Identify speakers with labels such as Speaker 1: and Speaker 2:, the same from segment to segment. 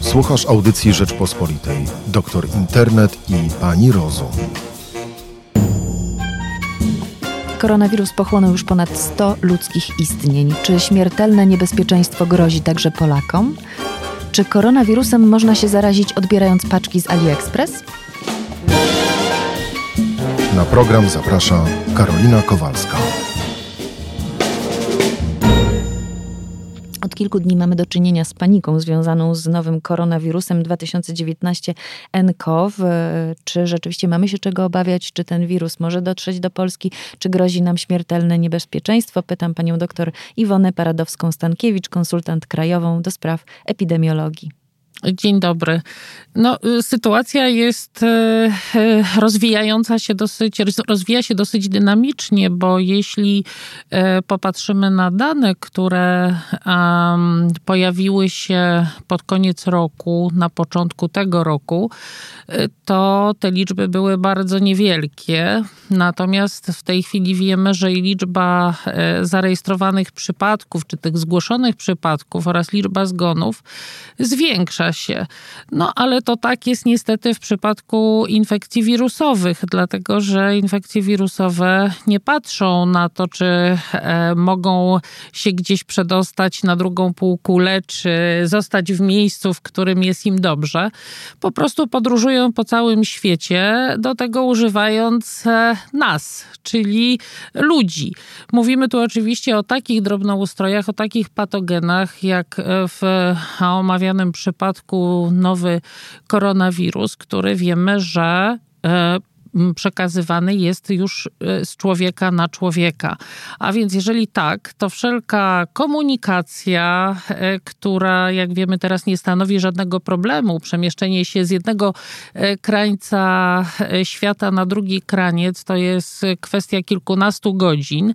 Speaker 1: Słuchasz audycji Rzeczpospolitej. Doktor Internet i Pani Rozum.
Speaker 2: Koronawirus pochłonął już ponad 100 ludzkich istnień. Czy śmiertelne niebezpieczeństwo grozi także Polakom? Czy koronawirusem można się zarazić odbierając paczki z AliExpress?
Speaker 1: Na program zaprasza Karolina Kowalska.
Speaker 2: Od kilku dni mamy do czynienia z paniką związaną z nowym koronawirusem 2019 nCoV. Czy rzeczywiście mamy się czego obawiać? Czy ten wirus może dotrzeć do Polski? Czy grozi nam śmiertelne niebezpieczeństwo? Pytam panią doktor Iwonę Paradowską-Stankiewicz, konsultant krajową do spraw epidemiologii.
Speaker 3: Dzień dobry. No, y, sytuacja jest y, y, rozwijająca się dosyć, rozwija się dosyć dynamicznie, bo jeśli popatrzymy na dane, które pojawiły się pod koniec roku, na początku tego roku, to te liczby były bardzo niewielkie. Natomiast w tej chwili wiemy, że liczba zarejestrowanych przypadków, czy tych zgłoszonych przypadków oraz liczba zgonów zwiększa się. No ale to tak jest niestety w przypadku infekcji wirusowych, dlatego że infekcje wirusowe nie patrzą na to, czy e, mogą się gdzieś przedostać na drugą półkulę, czy zostać w miejscu, w którym jest im dobrze. Po prostu podróżują po całym świecie, do tego używając e, nas, czyli ludzi. Mówimy tu oczywiście o takich drobnoustrojach, o takich patogenach, jak w omawianym przypadku nowy koronawirus, który wiemy, że e, przekazywany jest już e, z człowieka na człowieka. A więc jeżeli tak, to wszelka komunikacja, e, która jak wiemy teraz nie stanowi żadnego problemu, przemieszczenie się z jednego e, krańca świata na drugi kraniec to jest kwestia kilkunastu godzin,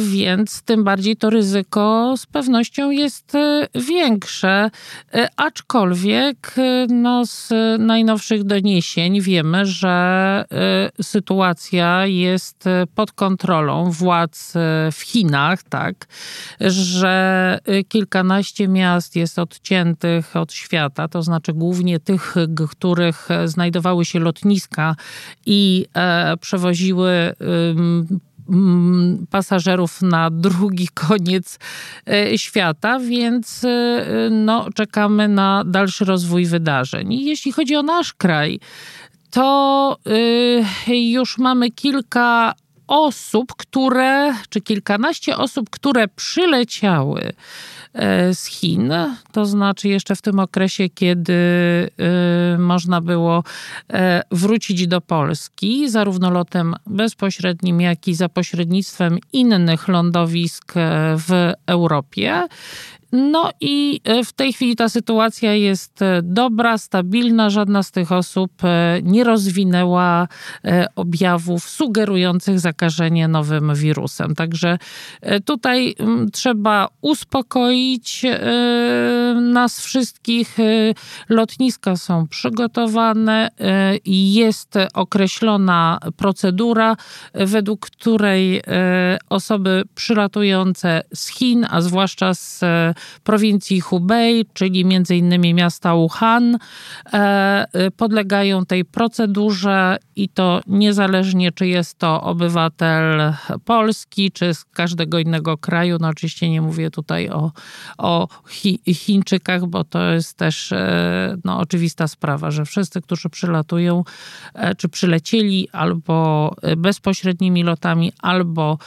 Speaker 3: więc tym bardziej to ryzyko z pewnością jest większe. Aczkolwiek no, z najnowszych doniesień wiemy, że sytuacja jest y, pod kontrolą władz y, w Chinach, tak, że kilkanaście miast jest odciętych od świata, to znaczy głównie tych, których znajdowały się lotniska i e, przewoziły pasażerów na drugi koniec e, świata, więc no, czekamy na dalszy rozwój wydarzeń. I jeśli chodzi o nasz kraj, to y, już mamy kilka osób, które, czy kilkanaście osób, które przyleciały e, z Chin, to znaczy jeszcze w tym okresie, kiedy y, można było wrócić do Polski, zarówno lotem bezpośrednim, jak i za pośrednictwem innych lądowisk w Europie. No i e, w tej chwili ta sytuacja jest e, dobra, stabilna. Żadna z tych osób e, nie rozwinęła objawów sugerujących zakażenie nowym wirusem. Także tutaj trzeba uspokoić nas wszystkich. Lotniska są przygotowane i jest określona procedura, według której osoby przylatujące z Chin, a zwłaszcza z prowincji Hubei, czyli między innymi miasta Wuhan, e, e, podlegają tej procedurze i to niezależnie, czy jest to obywatel Polski, czy z każdego innego kraju. No oczywiście nie mówię tutaj o, o Chi, Chińczykach, bo to jest też e, no, oczywista sprawa, że wszyscy, którzy przylatują, czy przylecieli albo bezpośrednimi lotami, albo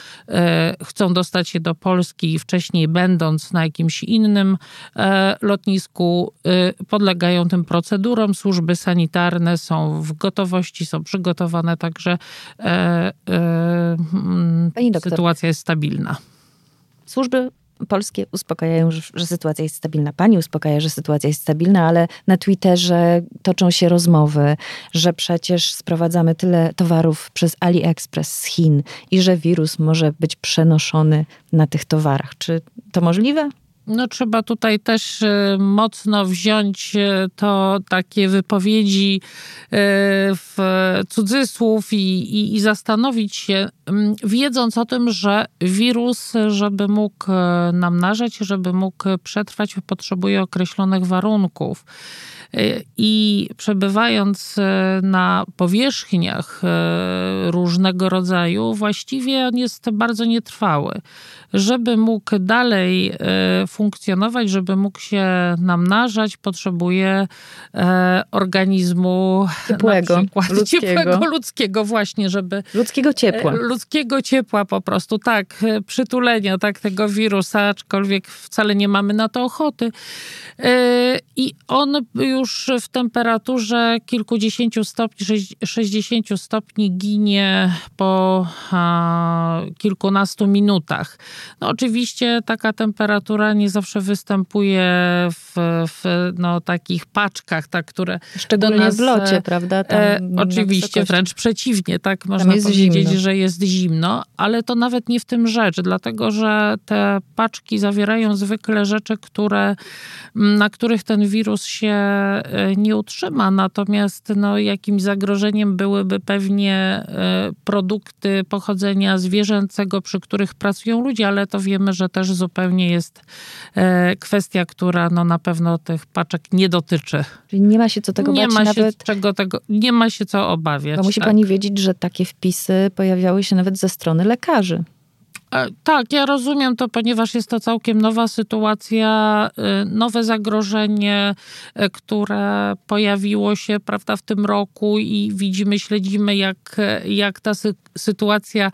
Speaker 3: chcą dostać się do Polski wcześniej będąc na jakimś innym e, lotnisku e, podlegają tym procedurom. Służby sanitarne są w gotowości, są przygotowane, także e, doktor, sytuacja jest stabilna.
Speaker 2: Służby polskie uspokajają, że, że, sytuacja jest stabilna. Pani uspokaja, że sytuacja jest stabilna, ale na Twitterze toczą się rozmowy, że przecież sprowadzamy tyle towarów przez AliExpress z Chin i że wirus może być przenoszony na tych towarach. Czy to możliwe?
Speaker 3: No trzeba tutaj też e, mocno wziąć e, to takie wypowiedzi e, w cudzysłów i, i, i, zastanowić się, wiedząc o tym, że wirus, żeby mógł namnażać, żeby mógł przetrwać, potrzebuje określonych warunków. I przebywając na powierzchniach różnego rodzaju, właściwie on jest bardzo nietrwały. Żeby mógł dalej funkcjonować, żeby mógł się namnażać, potrzebuje e, organizmu
Speaker 2: ciepłego,
Speaker 3: ludzkiego. ciepłego, ludzkiego właśnie, żeby...
Speaker 2: Ludzkiego ciepła. E,
Speaker 3: ludzkiego ciepła po prostu, tak, e, przytulenia tak, tego wirusa, aczkolwiek wcale nie mamy na to ochoty. E, I on już w temperaturze kilkudziesięciu stopni, 60 stopni ginie po a, kilkunastu minutach. No oczywiście taka temperatura nie zawsze występuje w, w no, takich paczkach, tak, które.
Speaker 2: Szczególnie nas, w locie, prawda?
Speaker 3: E, oczywiście, wręcz przeciwnie, tak można powiedzieć, zimno. że jest zimno, ale to nawet nie w tym rzecz, dlatego że te paczki zawierają zwykle rzeczy, które, na których ten wirus się e, nie utrzyma. Natomiast no, jakimś zagrożeniem byłyby pewnie e, produkty pochodzenia zwierzęcego, przy których pracują ludzie, ale to wiemy, że też zupełnie jest E, kwestia, która no na pewno tych paczek nie dotyczy.
Speaker 2: Czyli nie ma się co tego
Speaker 3: nie
Speaker 2: bać
Speaker 3: ma
Speaker 2: nawet...
Speaker 3: Się czego tego, nie ma się co obawiać.
Speaker 2: Bo musi
Speaker 3: tak.
Speaker 2: pani wiedzieć, że takie wpisy pojawiały się nawet ze strony lekarzy.
Speaker 3: E, tak, ja rozumiem to, ponieważ jest to całkiem nowa sytuacja, e, nowe zagrożenie, e, które pojawiło się prawda, w tym roku i widzimy, śledzimy, jak, jak ta sy sytuacja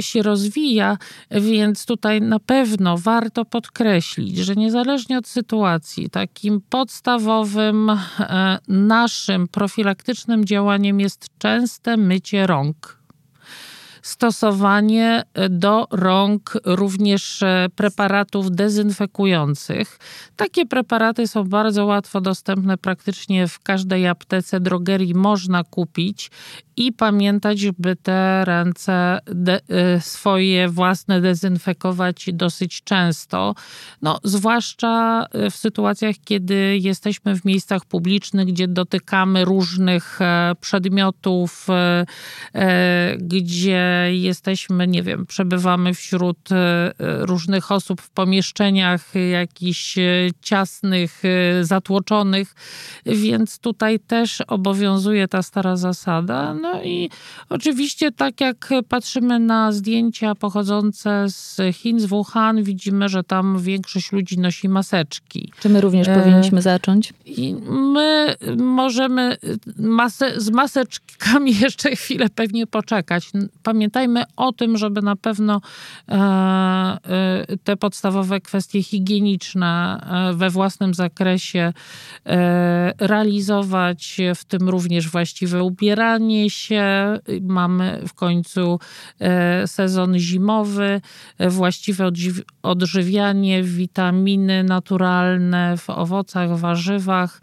Speaker 3: się rozwija, więc tutaj na pewno warto podkreślić, że niezależnie od sytuacji, takim podstawowym naszym profilaktycznym działaniem jest częste mycie rąk stosowanie e, do rąk również e, preparatów dezynfekujących. Takie preparaty są bardzo łatwo dostępne praktycznie w każdej aptece, drogerii można kupić i pamiętać, by te ręce de, e, swoje własne dezynfekować dosyć często. No, zwłaszcza w sytuacjach, kiedy jesteśmy w miejscach publicznych, gdzie dotykamy różnych przedmiotów, gdzie jesteśmy, nie wiem, przebywamy wśród e, różnych osób w pomieszczeniach jakichś e, ciasnych, e, zatłoczonych, więc tutaj też obowiązuje ta stara zasada. No i oczywiście, tak jak patrzymy na zdjęcia pochodzące z Chin, z Wuhan, widzimy, że tam większość ludzi nosi maseczki.
Speaker 2: Czy my również e... powinniśmy zacząć?
Speaker 3: I my możemy masę, z maseczkami jeszcze chwilę pewnie poczekać. Pamiętajmy, pamiętajmy o tym, żeby na pewno e, e, te podstawowe kwestie higieniczne e, we własnym zakresie realizować, w tym również właściwe ubieranie się. Mamy w końcu sezon zimowy, właściwe odżywianie, witaminy naturalne w owocach, warzywach,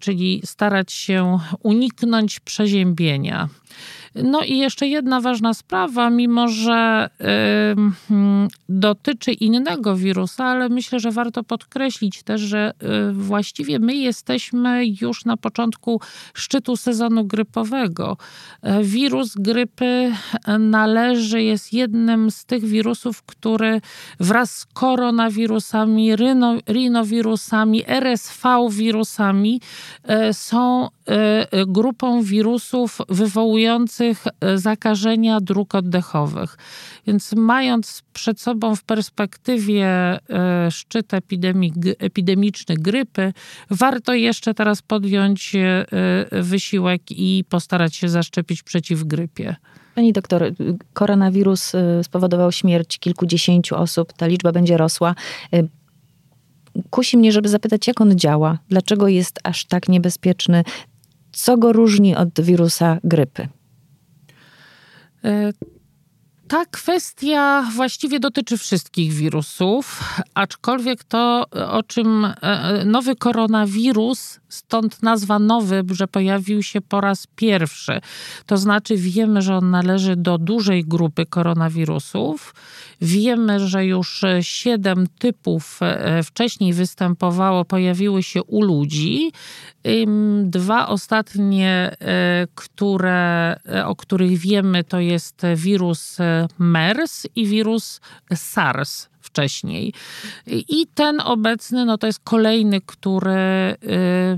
Speaker 3: czyli starać się uniknąć przeziębienia. No i jeszcze jedna ważna sprawa, mimo że dotyczy innego wirusa, ale myślę, że warto podkreślić też, że y, właściwie my jesteśmy już na początku szczytu sezonu grypowego. Y, wirus grypy należy, jest jednym z tych wirusów, który wraz z koronawirusami, ryno, rinowirusami, RSV wirusami y, są grupą wirusów wywołujących E, zakażenia dróg oddechowych. Więc mając przed sobą w perspektywie e, szczyt epidemii, epidemiczny grypy, warto jeszcze teraz podjąć e, wysiłek i postarać się zaszczepić przeciw grypie.
Speaker 2: Pani doktor, koronawirus spowodował śmierć kilkudziesięciu osób, ta liczba będzie rosła. Kusi mnie, żeby zapytać, jak on działa, dlaczego jest aż tak niebezpieczny, co go różni od wirusa grypy.
Speaker 3: E, ta kwestia właściwie dotyczy wszystkich wirusów, aczkolwiek to, o czym e, nowy koronawirus Stąd nazwa nowy, że pojawił się po raz pierwszy. To znaczy wiemy, że on należy do dużej grupy koronawirusów. Wiemy, że już siedem typów e, wcześniej występowało, pojawiły się u ludzi. Dwa ostatnie, e, które, e, o których wiemy, to jest wirus MERS i wirus SARS wcześniej. I ten obecny, no to jest kolejny, który y,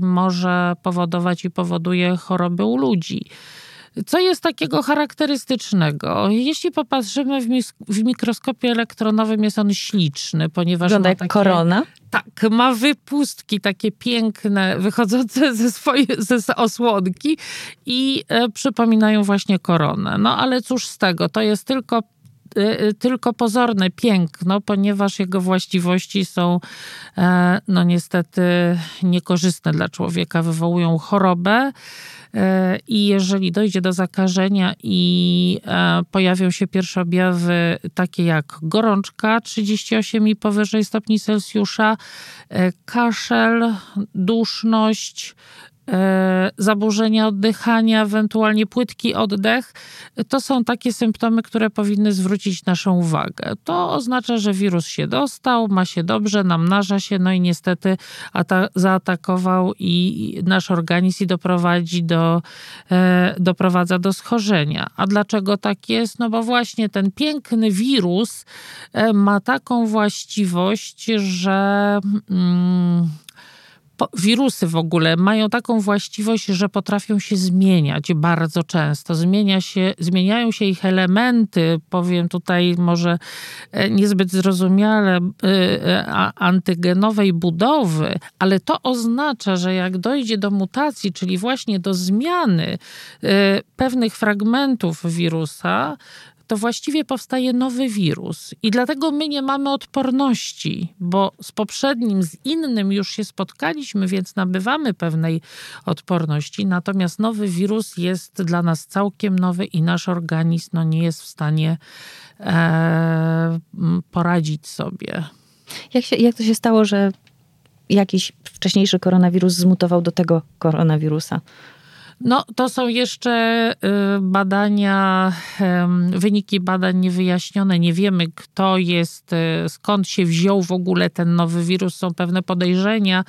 Speaker 3: może powodować i powoduje choroby u ludzi. Co jest takiego charakterystycznego? Jeśli popatrzymy w, w mikroskopie elektronowym, jest on śliczny, ponieważ.
Speaker 2: Wygląda jak takie, korona?
Speaker 3: Tak, ma wypustki takie piękne, wychodzące ze swojej ze osłonki i e, przypominają właśnie koronę. No ale cóż z tego, to jest tylko tylko pozorne piękno, ponieważ jego właściwości są e, no niestety niekorzystne dla człowieka, wywołują chorobę. E, I jeżeli dojdzie do zakażenia i e, pojawią się pierwsze objawy takie jak gorączka 38 i powyżej stopni Celsjusza, kaszel, duszność, zaburzenia oddychania, ewentualnie płytki oddech, to są takie symptomy, które powinny zwrócić naszą uwagę. To oznacza, że wirus się dostał, ma się dobrze, namnaża się, no i niestety zaatakował i nasz organizm i doprowadzi do, e, doprowadza do schorzenia. A dlaczego tak jest? No bo właśnie ten piękny wirus e, ma taką właściwość, że. Mm, wirusy w ogóle mają taką właściwość, że potrafią się zmieniać bardzo często. Zmienia się, zmieniają się ich elementy, powiem tutaj może e, niezbyt zrozumiale, e, e, antygenowej budowy, ale to oznacza, że jak dojdzie do mutacji, czyli właśnie do zmiany pewnych fragmentów wirusa, to właściwie powstaje nowy wirus. I dlatego my nie mamy odporności, bo z poprzednim, z innym już się spotkaliśmy, więc nabywamy pewnej odporności. Natomiast nowy wirus jest dla nas całkiem nowy i nasz organizm no, nie jest w stanie e, poradzić sobie.
Speaker 2: Jak, się, jak to się stało, że jakiś wcześniejszy koronawirus zmutował do tego koronawirusa?
Speaker 3: No, to są jeszcze y, badania, wyniki badań niewyjaśnione. Nie wiemy, kto jest, y, skąd się wziął w ogóle ten nowy wirus. Są pewne podejrzenia.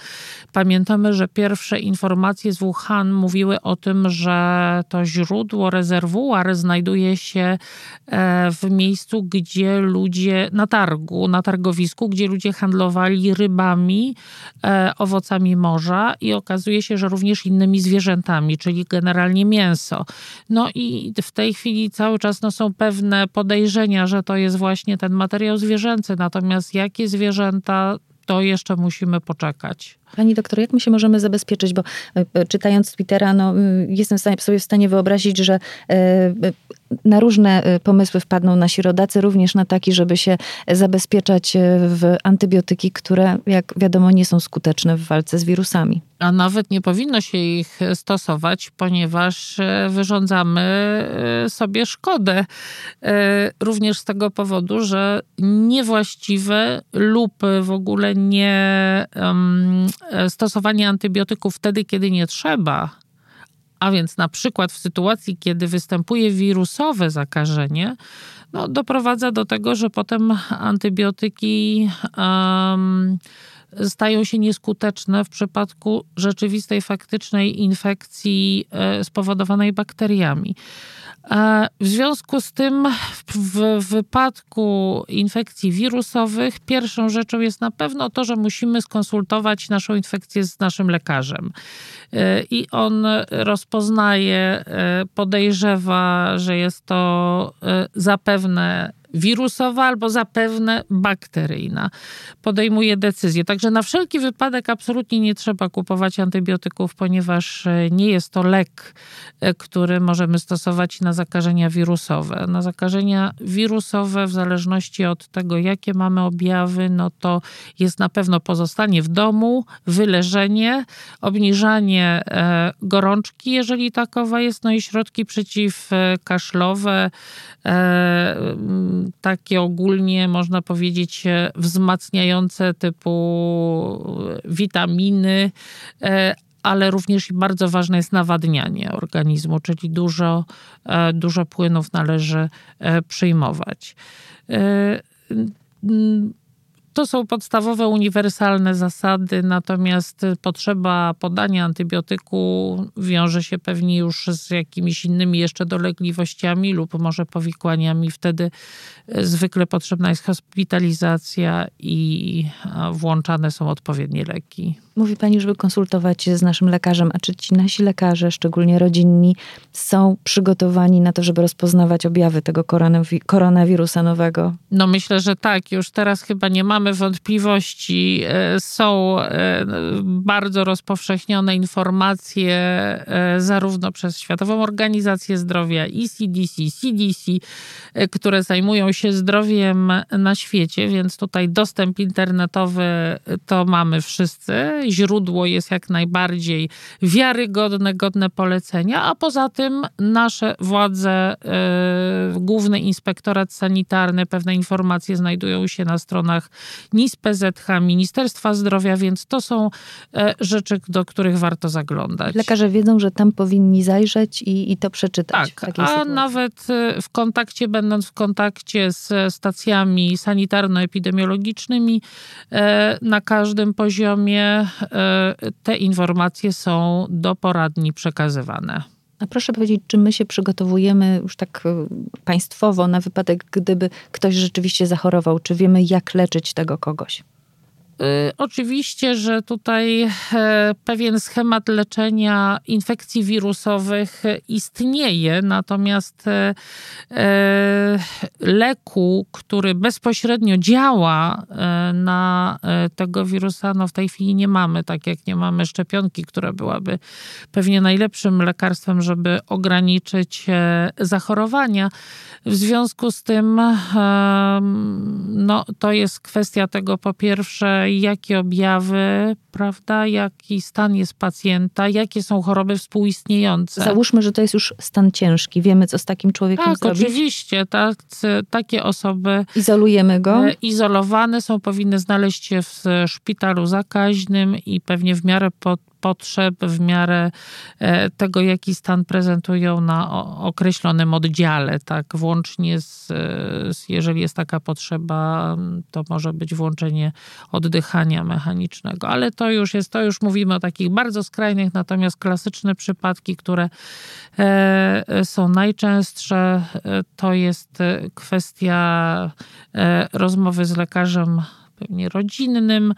Speaker 3: Pamiętamy, że pierwsze informacje z Wuhan mówiły o tym, że to źródło, rezerwuar znajduje się e, w miejscu, gdzie ludzie, na targu, na targowisku, gdzie ludzie handlowali rybami, e, owocami morza i okazuje się, że również innymi zwierzętami, czyli czyli generalnie mięso. No i w tej chwili cały czas no, są pewne podejrzenia, że to jest właśnie ten materiał zwierzęcy, natomiast jakie zwierzęta, to jeszcze musimy poczekać.
Speaker 2: Pani doktor, jak my się możemy zabezpieczyć? Bo e, e, czytając Twittera, no, jestem sobie w stanie wyobrazić, że e, na różne pomysły wpadną nasi rodacy, również na taki, żeby się zabezpieczać w antybiotyki, które, jak wiadomo, nie są skuteczne w walce z wirusami.
Speaker 3: A nawet nie powinno się ich stosować, ponieważ wyrządzamy sobie szkodę. Również z tego powodu, że niewłaściwe lub w ogóle nie E, stosowanie antybiotyków wtedy, kiedy nie trzeba, a więc na przykład w sytuacji, kiedy występuje wirusowe zakażenie, no, doprowadza do tego, że potem antybiotyki um, stają się nieskuteczne w przypadku rzeczywistej, faktycznej infekcji e, spowodowanej bakteriami. W związku z tym, w wypadku infekcji wirusowych, pierwszą rzeczą jest na pewno to, że musimy skonsultować naszą infekcję z naszym lekarzem. E, I on rozpoznaje, e, podejrzewa, że jest to zapewne wirusowa albo zapewne bakteryjna. Podejmuje decyzję. Także na wszelki wypadek absolutnie nie trzeba kupować antybiotyków, ponieważ e, nie jest to lek, e, który możemy stosować na zakażenia wirusowe. Na zakażenia wirusowe, w zależności od tego, jakie mamy objawy, no to jest na pewno pozostanie w domu, wyleżenie, obniżanie e, gorączki, jeżeli takowa jest, no i środki przeciwkaszlowe, takie ogólnie można powiedzieć wzmacniające typu witaminy, e, ale również bardzo ważne jest nawadnianie organizmu, czyli dużo, dużo płynów należy przyjmować. To są podstawowe, uniwersalne zasady, natomiast potrzeba podania antybiotyku wiąże się pewnie już z jakimiś innymi jeszcze dolegliwościami lub może powikłaniami. Wtedy zwykle potrzebna jest hospitalizacja i włączane są odpowiednie leki.
Speaker 2: Mówi Pani, żeby konsultować się z naszym lekarzem. A czy ci nasi lekarze, szczególnie rodzinni, są przygotowani na to, żeby rozpoznawać objawy tego koronawirusa nowego?
Speaker 3: No myślę, że tak. Już teraz chyba nie mamy wątpliwości. E, są e, bardzo rozpowszechnione informacje e, zarówno przez Światową Organizację Zdrowia i CDC, CDC, które zajmują się zdrowiem na świecie, więc tutaj dostęp internetowy to mamy wszyscy źródło jest jak najbardziej wiarygodne, godne polecenia, a poza tym nasze władze, yy, Główny Inspektorat Sanitarny, pewne informacje znajdują się na stronach NIS PZH, Ministerstwa Zdrowia, więc to są yy, rzeczy, do których warto zaglądać.
Speaker 2: Lekarze wiedzą, że tam powinni zajrzeć i, i to przeczytać.
Speaker 3: Tak, a sytuacji. nawet e, w kontakcie, będąc w kontakcie z stacjami sanitarno-epidemiologicznymi na każdym poziomie E, te informacje są do poradni przekazywane.
Speaker 2: A proszę powiedzieć, czy my się przygotowujemy już tak e, państwowo na wypadek, gdyby ktoś rzeczywiście zachorował? Czy wiemy, jak leczyć tego kogoś?
Speaker 3: Y, oczywiście, że tutaj e, pewien schemat leczenia infekcji wirusowych istnieje, natomiast e, e, leku, który bezpośrednio działa na tego wirusa, no w tej chwili nie mamy, tak jak nie mamy szczepionki, która byłaby pewnie najlepszym lekarstwem, żeby ograniczyć zachorowania. W związku z tym, no, to jest kwestia tego po pierwsze, jakie objawy, prawda, jaki stan jest pacjenta, jakie są choroby współistniejące.
Speaker 2: Załóżmy, że to jest już stan ciężki. Wiemy, co z takim człowiekiem
Speaker 3: tak,
Speaker 2: zrobić.
Speaker 3: oczywiście. Tak, takie osoby...
Speaker 2: Izolujemy go?
Speaker 3: E, izolowane są, powinny znaleźć się w szpitalu zakaźnym i pewnie w miarę pod potrzeb, w miarę e, tego, jaki stan prezentują na określonym oddziale, tak, włącznie z, z, jeżeli jest taka potrzeba, to może być włączenie oddychania mechanicznego, ale to już jest, to już mówimy o takich bardzo skrajnych, natomiast klasyczne przypadki, które e, są najczęstsze, e, to jest kwestia rozmowy z lekarzem pewnie rodzinnym,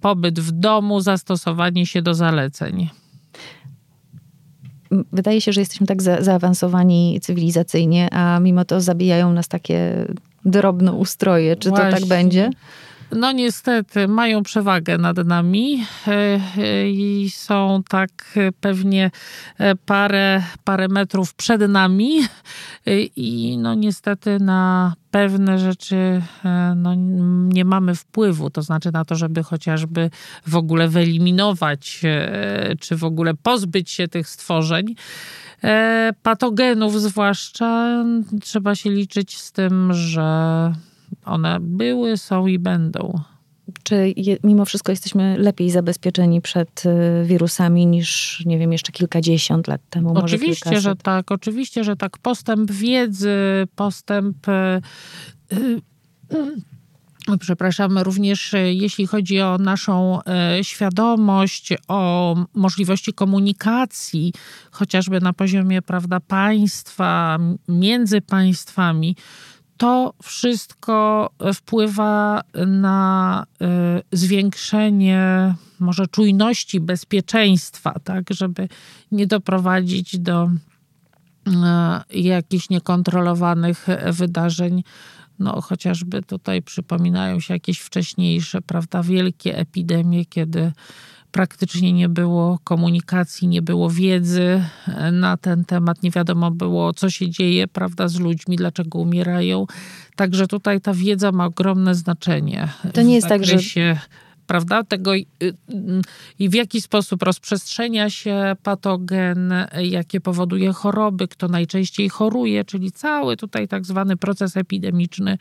Speaker 3: pobyt w domu, zastosowanie się do zaleceń.
Speaker 2: Wydaje się, że jesteśmy tak za, zaawansowani cywilizacyjnie, a mimo to zabijają nas takie drobne ustroje. Czy Właśnie. to tak będzie?
Speaker 3: No niestety mają przewagę nad nami e, e, i są tak pewnie e, parę, parę metrów przed nami i no niestety na pewne rzeczy no, nie mamy wpływu, to znaczy na to, żeby chociażby w ogóle wyeliminować, czy w ogóle pozbyć się tych stworzeń. Patogenów zwłaszcza trzeba się liczyć z tym, że one były, są i będą.
Speaker 2: Czy je, mimo wszystko jesteśmy lepiej zabezpieczeni przed y, wirusami niż, nie wiem, jeszcze kilkadziesiąt lat temu?
Speaker 3: Oczywiście, że tak. Oczywiście, że tak. Postęp wiedzy, postęp. Yy, yy, przepraszam, również jeśli chodzi o naszą świadomość, o możliwości komunikacji, chociażby na poziomie prawda, państwa, między państwami, to wszystko wpływa na y, zwiększenie może czujności bezpieczeństwa, tak, żeby nie doprowadzić do y, jakichś niekontrolowanych wydarzeń. No, chociażby tutaj przypominają się jakieś wcześniejsze, prawda, wielkie epidemie, kiedy praktycznie nie było komunikacji, nie było wiedzy na ten temat, nie wiadomo było, co się dzieje, prawda, z ludźmi, dlaczego umierają. Także tutaj ta wiedza ma ogromne znaczenie.
Speaker 2: To nie jest tak, że
Speaker 3: prawda, tego i w jaki sposób rozprzestrzenia się patogen, jakie powoduje choroby, kto najczęściej choruje, czyli cały tutaj tak zwany proces epidemiczny,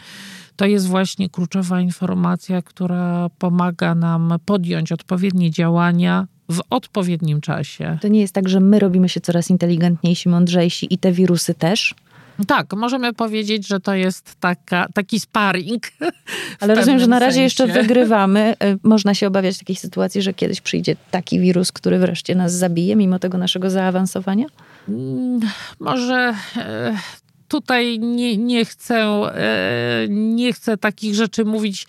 Speaker 3: to jest właśnie kluczowa informacja, która pomaga nam podjąć odpowiednie działania w odpowiednim czasie.
Speaker 2: To nie jest tak, że my robimy się coraz inteligentniejsi, mądrzejsi i te wirusy też?
Speaker 3: Tak, możemy powiedzieć, że to jest taka, taki sparring.
Speaker 2: Ale rozumiem, że na razie sensie. jeszcze wygrywamy. Y, można się obawiać takiej sytuacji, że kiedyś przyjdzie taki wirus, który wreszcie nas zabije, mimo tego naszego zaawansowania?
Speaker 3: Mm, może e, tutaj nie, nie, chcę, e, nie chcę takich rzeczy mówić,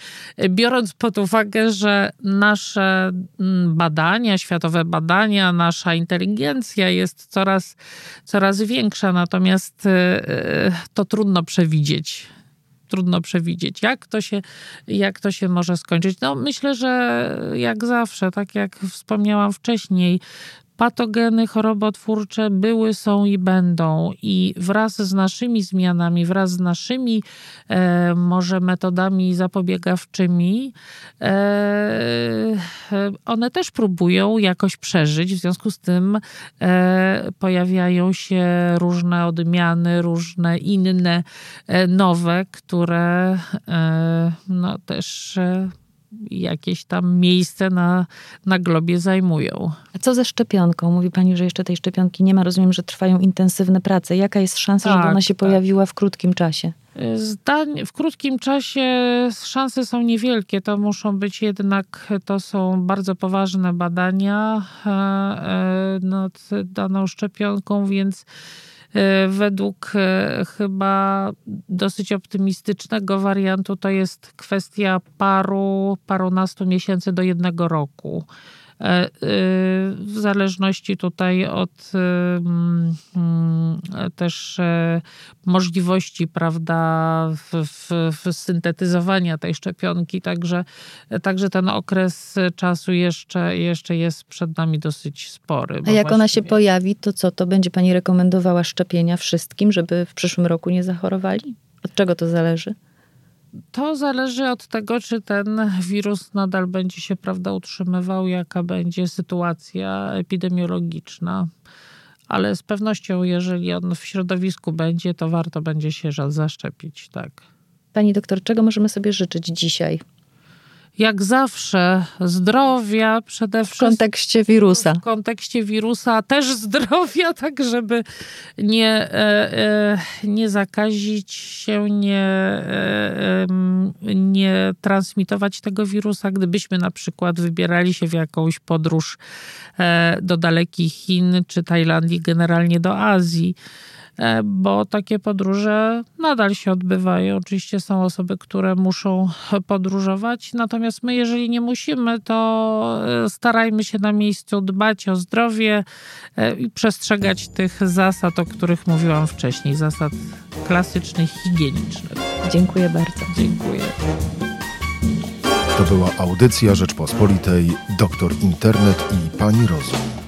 Speaker 3: biorąc pod uwagę, że nasze mm, badania, światowe badania, nasza inteligencja jest coraz, coraz większa, natomiast e, to trudno przewidzieć trudno przewidzieć, jak to, się, jak to się może skończyć. No, myślę, że jak zawsze, tak jak wspomniałam wcześniej, patogeny chorobotwórcze były, są i będą. I wraz z naszymi zmianami, wraz z naszymi e, może metodami zapobiegawczymi, e, one też próbują jakoś przeżyć. W związku z tym e, pojawiają się różne odmiany, różne inne, e, nowe, które e, no, też e, jakieś tam miejsce na, na globie zajmują.
Speaker 2: A co ze szczepionką? Mówi pani, że jeszcze tej szczepionki nie ma. Rozumiem, że trwają intensywne prace. Jaka jest szansa, tak, żeby ona się tak. pojawiła w krótkim czasie?
Speaker 3: Zdań, w krótkim czasie szanse są niewielkie. To muszą być jednak, to są bardzo poważne badania e, e, nad daną szczepionką, więc według e, chyba dosyć optymistycznego wariantu to jest kwestia paru, parunastu miesięcy do jednego roku. E, y, w zależności tutaj od mm, też e, możliwości, prawda, w, w, w syntetyzowania tej szczepionki, także, także ten okres czasu jeszcze, jeszcze jest przed nami dosyć spory.
Speaker 2: A jak ona się pojawi, to co, to będzie pani rekomendowała szczepienia wszystkim, żeby w przyszłym roku nie zachorowali? Od czego to zależy?
Speaker 3: To zależy od tego, czy ten wirus nadal będzie się prawda, utrzymywał, jaka będzie sytuacja epidemiologiczna. Ale z pewnością, jeżeli on w środowisku będzie, to warto będzie się zaszczepić, tak.
Speaker 2: Pani doktor, czego możemy sobie życzyć dzisiaj?
Speaker 3: Jak zawsze zdrowia przede wszystkim.
Speaker 2: W kontekście wirusa.
Speaker 3: W kontekście wirusa też zdrowia, tak żeby nie, e, e, nie zakazić się, nie, e, nie transmitować tego wirusa. Gdybyśmy na przykład wybierali się w jakąś podróż do dalekich Chin czy Tajlandii, generalnie do Azji, bo takie podróże nadal się odbywają. Oczywiście są osoby, które muszą podróżować, natomiast my, jeżeli nie musimy, to e, starajmy się na miejscu dbać o zdrowie e, i przestrzegać tych zasad, o których mówiłam wcześniej, zasad klasycznych, higienicznych.
Speaker 2: Dziękuję bardzo.
Speaker 3: Dziękuję.
Speaker 1: To była audycja Rzeczpospolitej, doktor Internet i Pani Rozum.